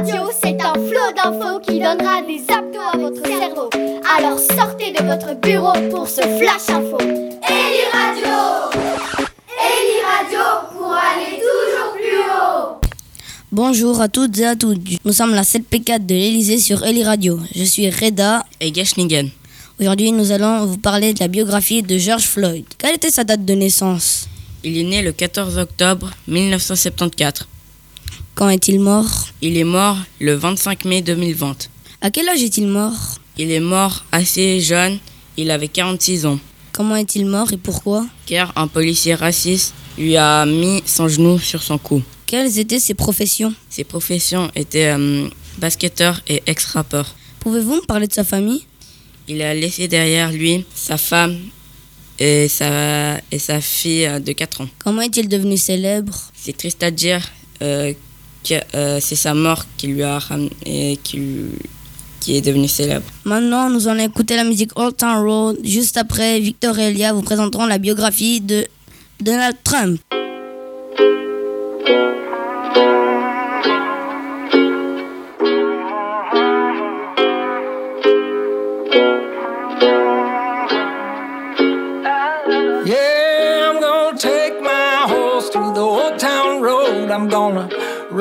Radio, c'est un flot d'infos qui donnera des abdos à votre cerveau. Alors sortez de votre bureau pour ce flash info. Eli Radio Eli Radio pour aller toujours plus haut Bonjour à toutes et à tous. Nous sommes la 7P4 de l'Elysée sur Eli Radio. Je suis Reda. et Geschningen. Aujourd'hui, nous allons vous parler de la biographie de George Floyd. Quelle était sa date de naissance? Il est né le 14 octobre 1974. Quand est-il mort Il est mort le 25 mai 2020. À quel âge est-il mort Il est mort assez jeune, il avait 46 ans. Comment est-il mort et pourquoi Car un policier raciste lui a mis son genou sur son cou. Quelles étaient ses professions Ses professions étaient euh, basketteur et ex-rappeur. Pouvez-vous me parler de sa famille Il a laissé derrière lui sa femme et sa, et sa fille de 4 ans. Comment est-il devenu célèbre C'est triste à dire euh, euh, c'est sa mort qui lui a ramené, qui, qui est devenu célèbre. Maintenant, nous allons écouter la musique Old Town Road. Juste après, Victor et Elia vous présenteront la biographie de Donald Trump. Yeah, I'm gonna take my horse to the old town road. I'm gonna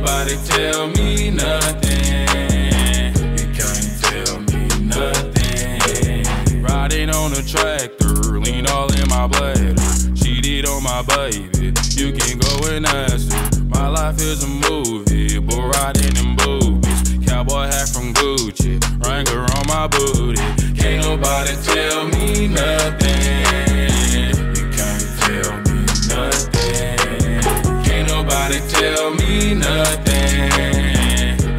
Nobody tell me nothing. You can't tell me nothing. Riding on a tractor, lean all in my bladder. Cheated on my baby, you can go and ask her. My life is a movie, bull riding in boobies. Cowboy hat from Gucci, Wrangler on my booty. Can't nobody tell me nothing. Tell me nothing.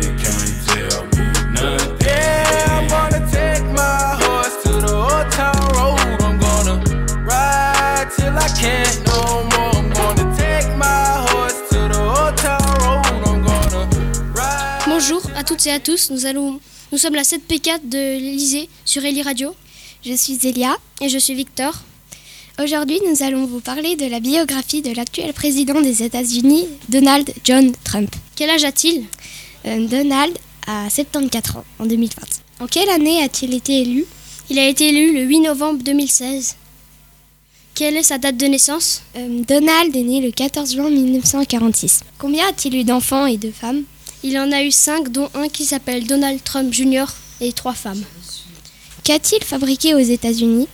You can't tell me nothing. Yeah, I'm gonna take my horse to the old town road. I'm gonna ride till I can't no more. I'm gonna take my horse to the old town road. I'm gonna ride. Bonjour à toutes et à tous, nous, allons, nous sommes la 7P4 de l'Elysée sur Eli Radio. Je suis Elia. Et je suis Victor. Aujourd'hui, nous allons vous parler de la biographie de l'actuel président des États-Unis, Donald John Trump. Quel âge a-t-il? Euh, Donald a 74 ans en 2020. En quelle année a-t-il été élu? Il a été élu le 8 novembre 2016. Quelle est sa date de naissance? Euh, Donald est né le 14 juin 1946. Combien a-t-il eu d'enfants et de femmes? Il en a eu 5, dont un qui s'appelle Donald Trump Jr. et trois femmes. Qu'a-t-il fabriqué aux États-Unis?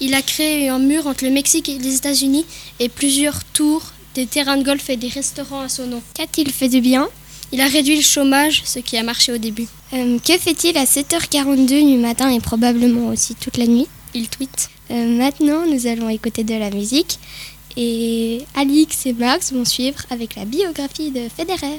Il a créé un mur entre le Mexique et les États-Unis et plusieurs tours, des terrains de golf et des restaurants à son nom. Qu'a-t-il fait de bien? Il a réduit le chômage, ce qui a marché au début. Euh, Que fait-il à 7h42 du matin et probablement aussi toute la nuit? Il tweet. Euh, Maintenant, nous allons écouter de la musique et Alix et Max vont suivre avec la biographie de Federer.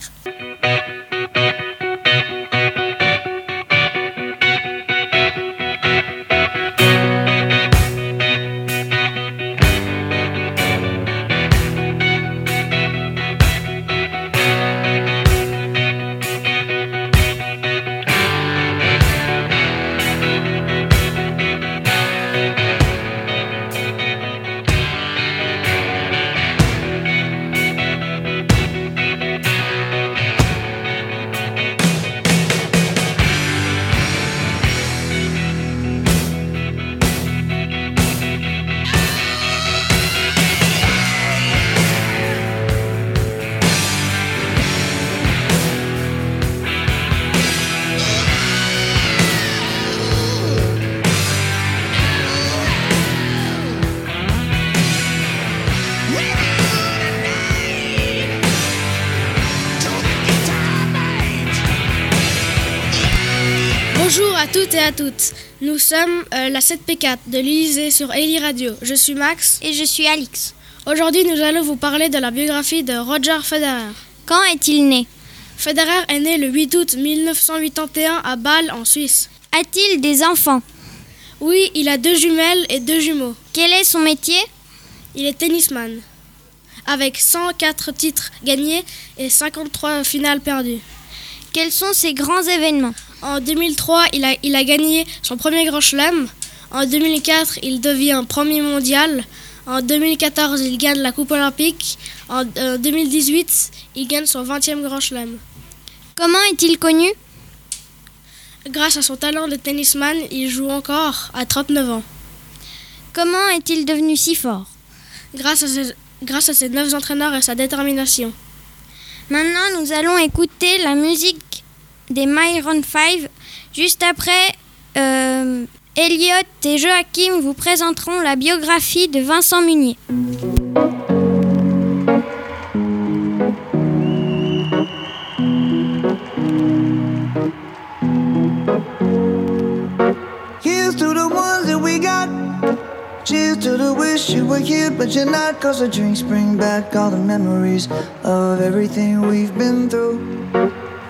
Bonjour à toutes et à toutes. Nous sommes euh, la 7P4 de l'Elysée sur Eli Radio. Je suis Max. Et je suis Alix. Aujourd'hui, nous allons vous parler de la biographie de Roger Federer. Quand est-il né? Federer est né le 8 août 1981 à Bâle, en Suisse. A-t-il des enfants? Oui, il a deux jumelles et deux jumeaux. Quel est son métier? Il est tennisman, avec 104 titres gagnés et 53 finales perdues. Quels sont ses grands événements? En 2003, il a, il a gagné son premier grand chelem. En 2004, il devient premier mondial. En 2014, il gagne la Coupe olympique. En euh, 2018, il gagne son 20e grand chelem. Comment est-il connu? Grâce à son talent de tennisman, il joue encore à 39 ans. Comment est-il devenu si fort? Grâce à ses, grâce à ses 9 entraîneurs et sa détermination. Maintenant, nous allons écouter la musique des Myron 5. Juste après, euh, Elliot et Joachim vous présenteront la biographie de Vincent Munier. Cheers to the wish you were here, but you're not. The drinks bring back memories of everything we've been through.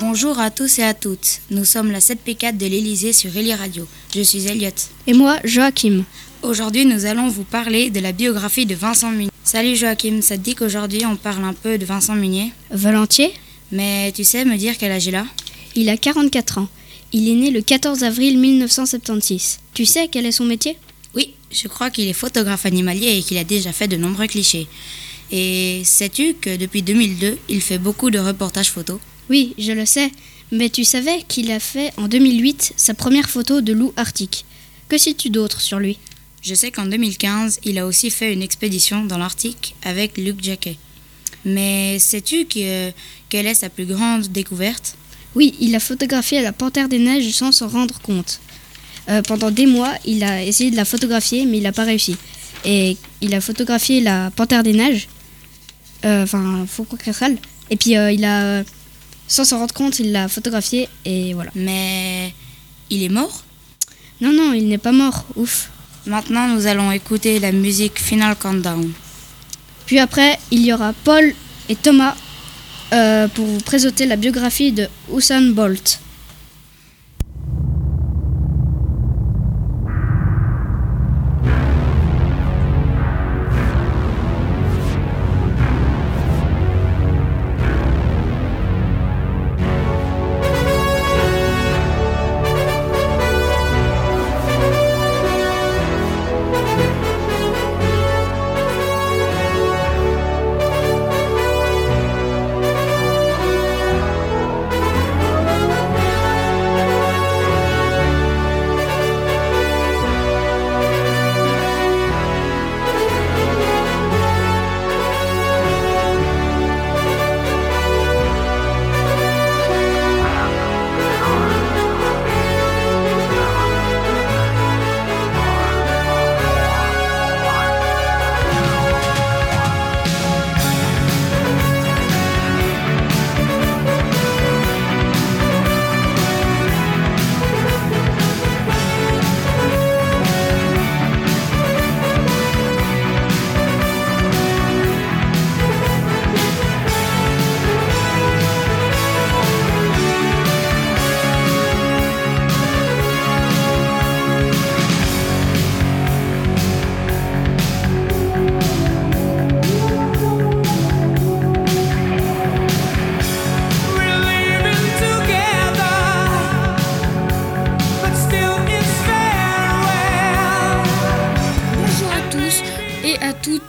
Bonjour à tous et à toutes. Nous sommes la 7P4 de l'Elysée sur Eli Radio. Je suis Elliot. Et moi, Joachim. Aujourd'hui, nous allons vous parler de la biographie de Vincent Munier. Salut Joachim, ça te dit qu'aujourd'hui on parle un peu de Vincent Munier Volontiers Mais tu sais me dire quel âge il a? Il a 44 ans. Il est né le 14 avril 1976. Tu sais quel est son métier? Oui, je crois qu'il est photographe animalier et qu'il a déjà fait de nombreux clichés. Et sais-tu que depuis 2002, il fait beaucoup de reportages photos? Oui, je le sais. Mais tu savais qu'il a fait en 2008 sa première photo de loup arctique. Que sais-tu d'autre sur lui? Je sais qu'en 2015, il a aussi fait une expédition dans l'Arctique avec Luc Jacquet. Mais sais-tu que, quelle est sa plus grande découverte? Oui, il a photographié la panthère des neiges sans s'en rendre compte. Euh, pendant des mois, il a essayé de la photographier, mais il n'a pas réussi. Et il a photographié la panthère des neiges, euh, enfin, faut croire sale. Et puis euh, il a, sans s'en rendre compte, il l'a photographié et voilà. Mais il est mort? Non, non, il n'est pas mort, ouf. Maintenant, nous allons écouter la musique Final Countdown. Puis après, il y aura Paul et Thomas euh, pour vous présenter la biographie de Usain Bolt.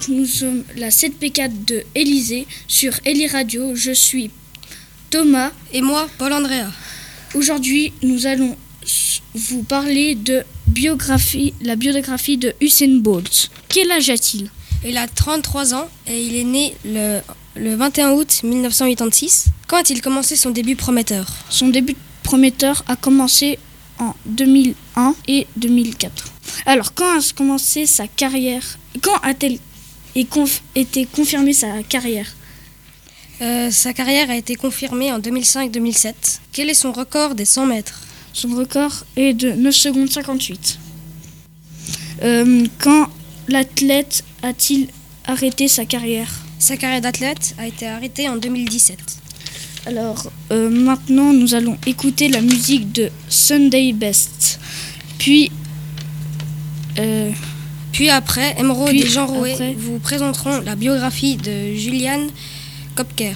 Nous sommes la 7P4 de Élysée sur Eli Radio. Je suis Thomas. Et moi, Paul Andrea. Aujourd'hui, nous allons vous parler de biographie, la biographie de Usain Bolt. Quel âge a-t-il? Il a 33 ans et il est né le, le 21 août 1986. Quand a-t-il commencé son début prometteur? Son début prometteur a commencé en 2001 et 2004. Alors, quand a commencé sa carrière? Quand a-t-elle été confirmée sa carrière euh, Sa carrière a été confirmée en 2005-2007. Quel est son record des 100 mètres? Son record est de 9 secondes 58. Euh, quand l'athlète a-t-il arrêté sa carrière? Sa carrière d'athlète a été arrêtée en 2017. Alors euh, maintenant nous allons écouter la musique de Sunday Best. Puis euh, puis après, Emerald et Jean Rouet vous présenteront la biographie de Juliane Kopker.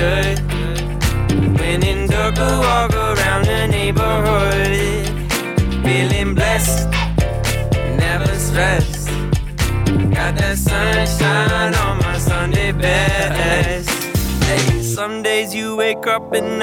Should. When in dark, I walk around the neighborhood. Feeling blessed, never stressed. Got that sunshine on my Sunday best. Hey, some days you wake up and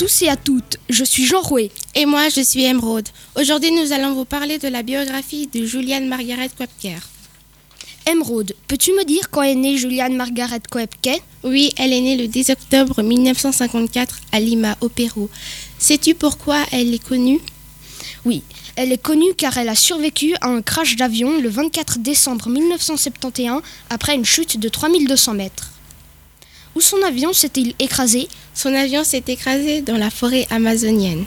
tous et à toutes, je suis Jean Rouet. Et moi, je suis Emeraude. Aujourd'hui, nous allons vous parler de la biographie de Juliane Margaret Koepker. Emeraude, peux-tu me dire quand est née Juliane Margaret Koepke? Oui, elle est née le 10 octobre 1954 à Lima, au Pérou. Sais-tu pourquoi elle est connue? Oui, elle est connue car elle a survécu à un crash d'avion le 24 décembre 1971 après une chute de 3200 mètres. Où son avion s'est-il écrasé Son avion s'est écrasé dans la forêt amazonienne.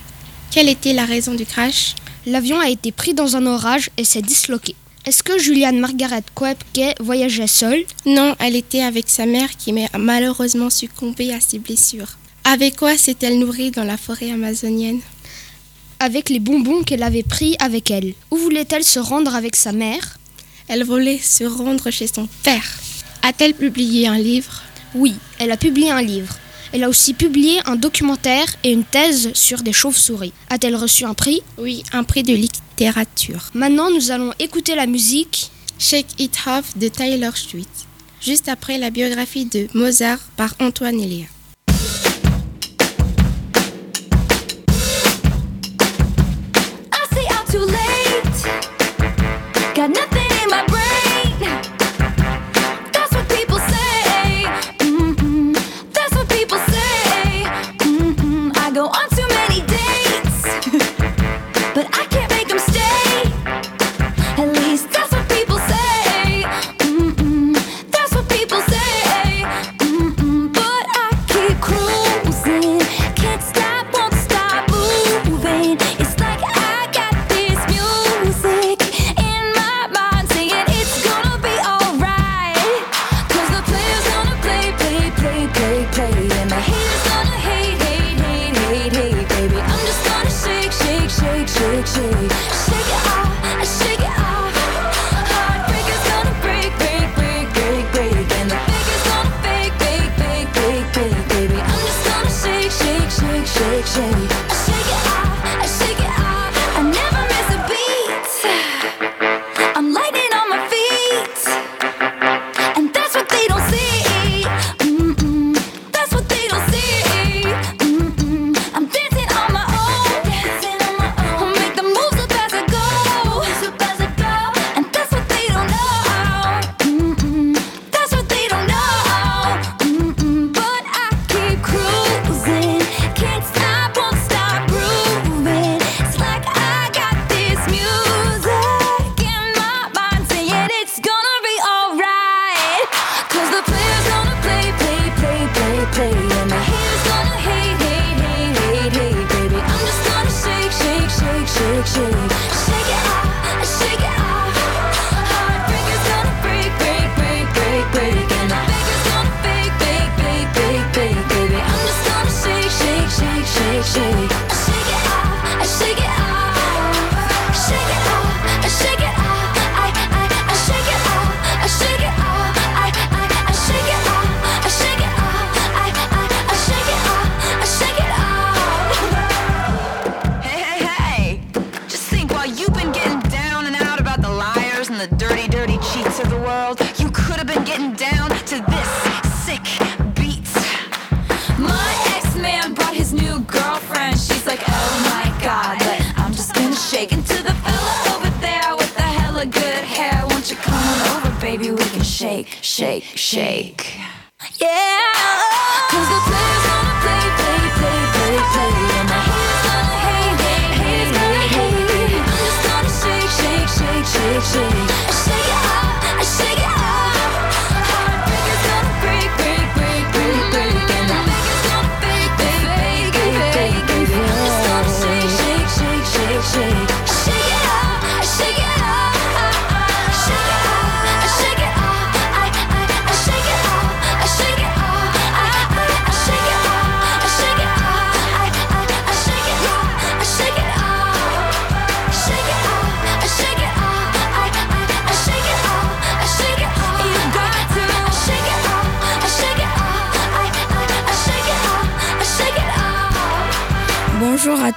Quelle était la raison du crash? L'avion a été pris dans un orage et s'est disloqué. Est-ce que Juliane Margaret Koepke voyageait seule? Non, elle était avec sa mère qui a malheureusement succombé à ses blessures. Avec quoi s'est-elle nourrie dans la forêt amazonienne? Avec les bonbons qu'elle avait pris avec elle. Où voulait-elle se rendre avec sa mère? Elle voulait se rendre chez son père. A-t-elle publié un livre? Oui, elle a publié un livre. Elle a aussi publié un documentaire et une thèse sur des chauves-souris. A-t-elle reçu un prix? Oui, un prix de littérature. Maintenant, nous allons écouter la musique Shake It Off de Tyler Swift, juste après la biographie de Mozart par Antoine Elia. Got nothing least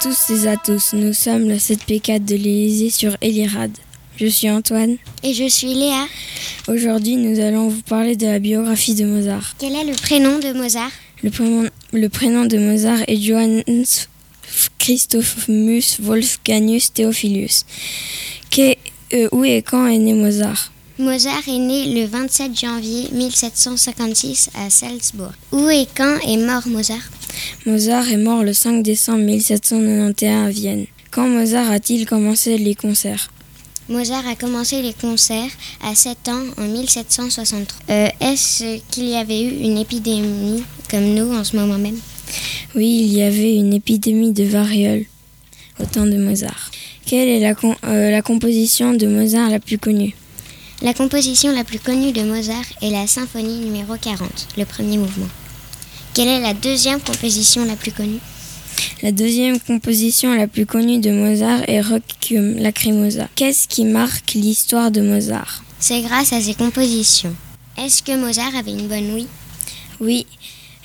tous et à tous, nous sommes le 7P4 de l'Élysée sur Elirad. Je suis Antoine. Et je suis Léa. Aujourd'hui, nous allons vous parler de la biographie de Mozart. Quel est le prénom de Mozart? Le prénom, le prénom de Mozart est Johannes Christophemus Wolfgangus Theophilus. Euh, où et quand est né Mozart? Mozart est né le 27 janvier 1756 à Salzbourg. Où et quand est mort Mozart? Mozart est mort le 5 décembre 1791 à Vienne. Quand Mozart a-t-il commencé les concerts? Mozart a commencé les concerts à 7 ans en 1763. Euh, Est-ce qu'il y avait eu une épidémie comme nous en ce moment même? Oui, il y avait une épidémie de variole au temps de Mozart. Quelle est la, com- euh, la composition de Mozart la plus connue? La composition la plus connue de Mozart est la symphonie numéro 40, le premier mouvement. Quelle est la deuxième composition la plus connue? La deuxième composition la plus connue de Mozart est Requiem Lacrimosa. Qu'est-ce qui marque l'histoire de Mozart? C'est grâce à ses compositions. Est-ce que Mozart avait une bonne ouïe? Oui,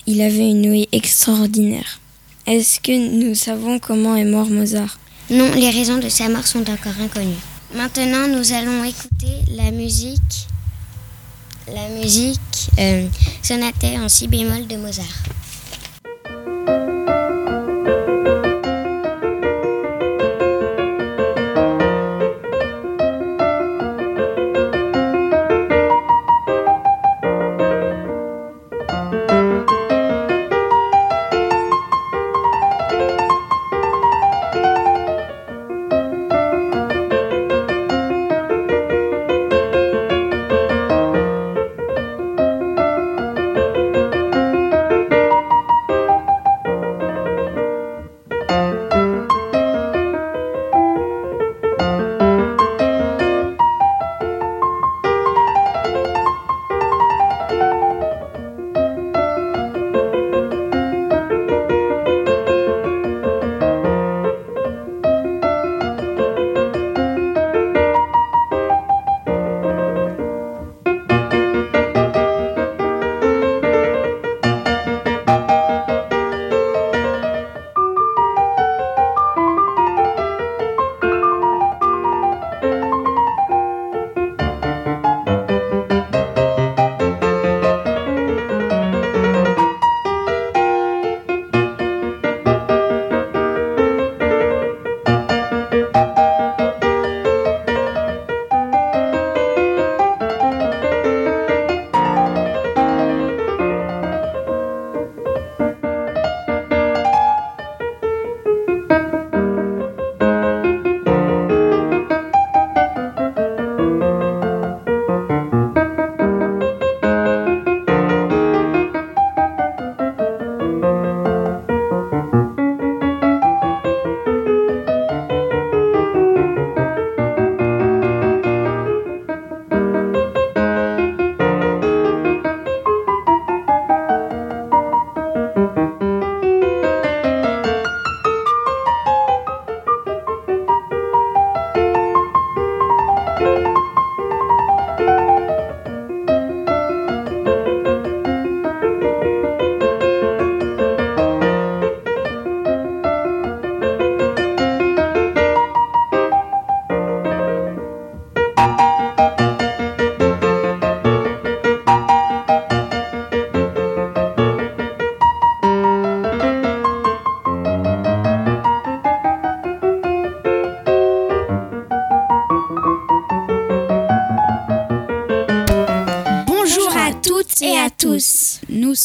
il avait une ouïe extraordinaire. Est-ce que nous savons comment est mort Mozart? Non, les raisons de sa mort sont encore inconnues. Maintenant, nous allons écouter la musique, la musique euh, en si bémol de Mozart.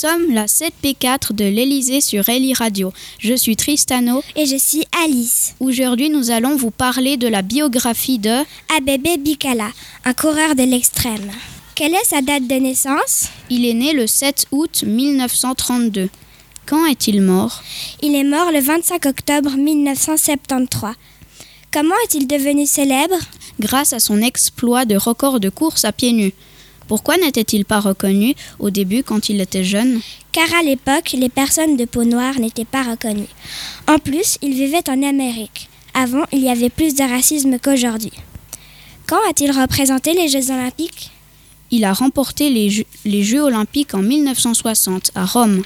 Sommes la 7P4 de l'Elysée sur Eli Radio. Je suis Tristano. Et je suis Alice. Aujourd'hui, nous allons vous parler de la biographie de Abebe Bikala, un coureur de l'extrême. Quelle est sa date de naissance? Il est né le 7 août 1932. Quand est-il mort? Il est mort le 25 octobre 1973. Comment est-il devenu célèbre? Grâce à son exploit de record de course à pieds nus. Pourquoi n'était-il pas reconnu au début quand il était jeune Car à l'époque, les personnes de peau noire n'étaient pas reconnues. En plus, il vivait en Amérique. Avant, il y avait plus de racisme qu'aujourd'hui. Quand a-t-il représenté les Jeux olympiques? Il a remporté les Jeux, les Jeux olympiques en 1960 à Rome.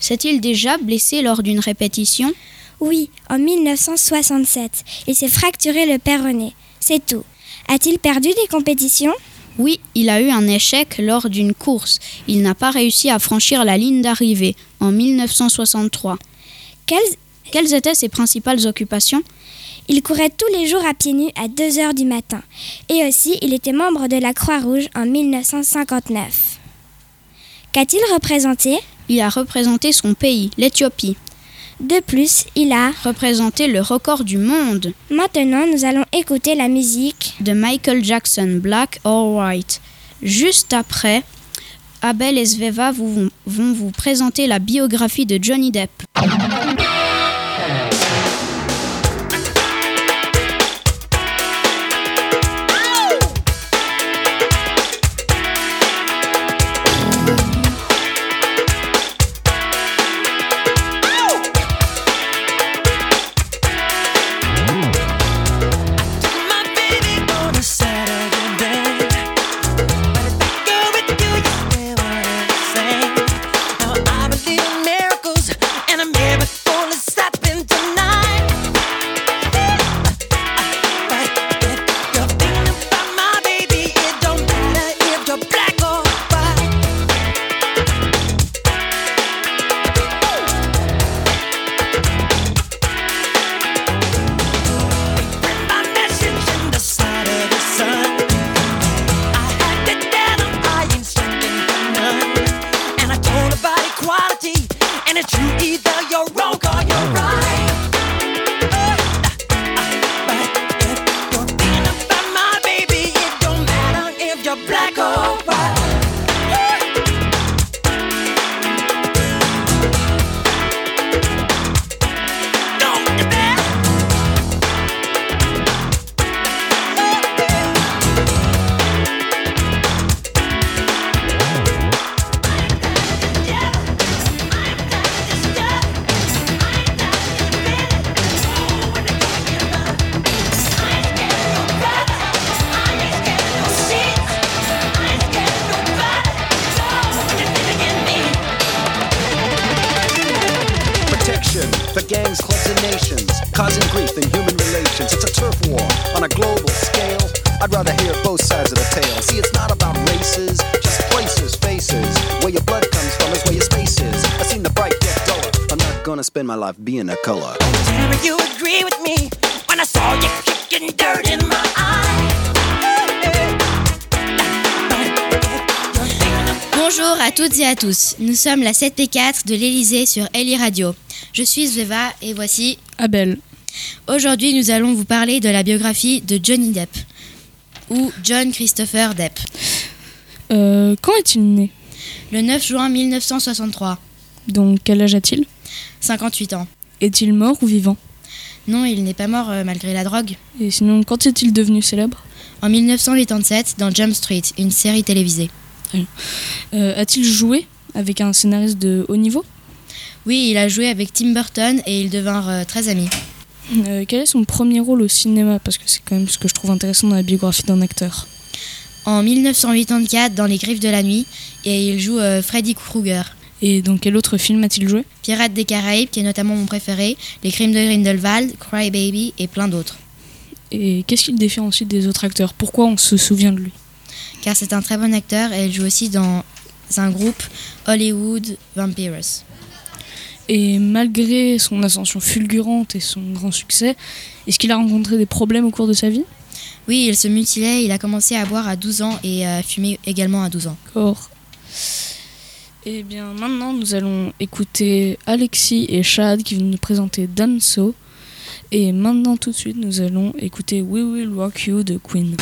S'est-il déjà blessé lors d'une répétition? Oui, en 1967. Il s'est fracturé le péroné. C'est tout. A-t-il perdu des compétitions? Oui, il a eu un échec lors d'une course. Il n'a pas réussi à franchir la ligne d'arrivée en 1963. Quelles, Quelles étaient ses principales occupations? Il courait tous les jours à pieds nus à 2 heures du matin. Et aussi, il était membre de la Croix-Rouge en 1959. Qu'a-t-il représenté? Il a représenté son pays, l'Éthiopie. De plus, il a représenté le record du monde. Maintenant, nous allons écouter la musique de Michael Jackson, Black or White. Juste après, Abel et Sveva vous, vont vous présenter la biographie de Johnny Depp. Spend my life being a color. Tell me you agree with me when I saw you kicking dirt in my eye? Bonjour à toutes et à tous. Nous sommes la 7P4 de l'Elysée sur Eli Radio. Je suis Zveva et voici Abel. Aujourd'hui, nous allons vous parler de la biographie de Johnny Depp ou John Christopher Depp. Euh, quand est-il né? Le 9 juin 1963. Donc quel âge a-t-il? 58 ans. Est-il mort ou vivant? Non, il n'est pas mort euh, malgré la drogue. Et sinon, quand est-il devenu célèbre? En 1987 dans Jump Street, une série télévisée. Euh, A-t-il joué avec un scénariste de haut niveau? Oui, il a joué avec Tim Burton et ils devinrent euh, très amis. Euh, Quel est son premier rôle au cinéma? Parce que c'est quand même ce que je trouve intéressant dans la biographie d'un acteur. En 1984 dans Les Griffes de la Nuit et il joue Freddy Krueger. Et dans quel autre film a-t-il joué? Pirates des Caraïbes, qui est notamment mon préféré, Les Crimes de Grindelwald, Cry Baby et plein d'autres. Et qu'est-ce qui le différencie des autres acteurs? Pourquoi on se souvient de lui? Car c'est un très bon acteur et il joue aussi dans un groupe Hollywood Vampires. Et malgré son ascension fulgurante et son grand succès, est-ce qu'il a rencontré des problèmes au cours de sa vie? Oui, il se mutilait, il a commencé à boire à 12 ans et à fumer également à 12 ans. D'accord. Eh bien, maintenant, nous allons écouter Alexis et Chad qui viennent nous présenter Damso. Et maintenant, tout de suite, nous allons écouter We Will Rock You de Queen.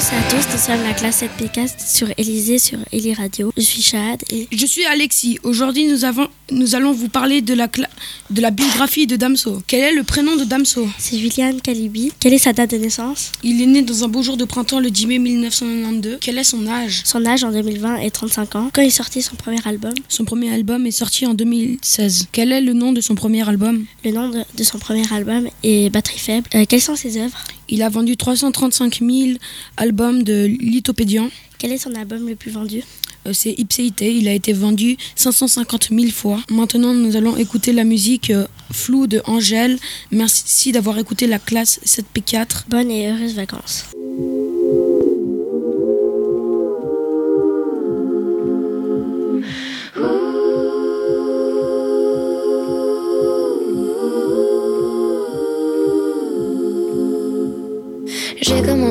Tous à tous, nous sommes la classe 7P4 sur Élysée sur Eli Radio. Je suis Chad et Je suis Alexis. Aujourd'hui, nous, avons, nous allons vous parler de la, de la biographie de Damso. Quel est le prénom de Damso? C'est Julian Calibi. Quelle est sa date de naissance? Il est né dans un beau jour de printemps le 10 mai 1992. Quel est son âge? Son âge en 2020 est 35 ans. Quand il sortit son premier album? Son premier album est sorti en 2016. Quel est le nom de son premier album? Le nom de, de son premier album est Batterie faible. Euh, quelles sont ses œuvres? Il a vendu 335 000 albums de Lithopédian. Quel est son album le plus vendu? Euh, C'est Ipséité. Il a été vendu 550 000 fois. Maintenant, nous allons écouter la musique euh, Flou de Angèle. Merci d'avoir écouté la classe 7P4. Bonnes et heureuses vacances.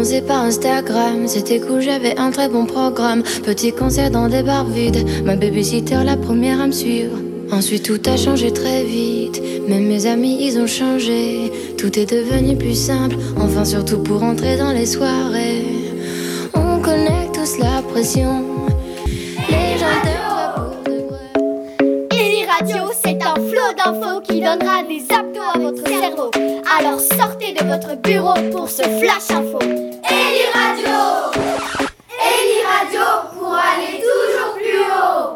Par Instagram, c'était cool, j'avais un très bon programme. Petit concert dans des bars vides, ma babysitter la première à me suivre. Ensuite tout a changé très vite, même mes amis ils ont changé. Tout est devenu plus simple, enfin surtout pour entrer dans les soirées. On connaît tous la pression, les gens pas pour de Radio, c'est un flot d'infos qui donnera des abdos à votre cerveau. Alors de votre bureau pour ce flash info. Eli Radio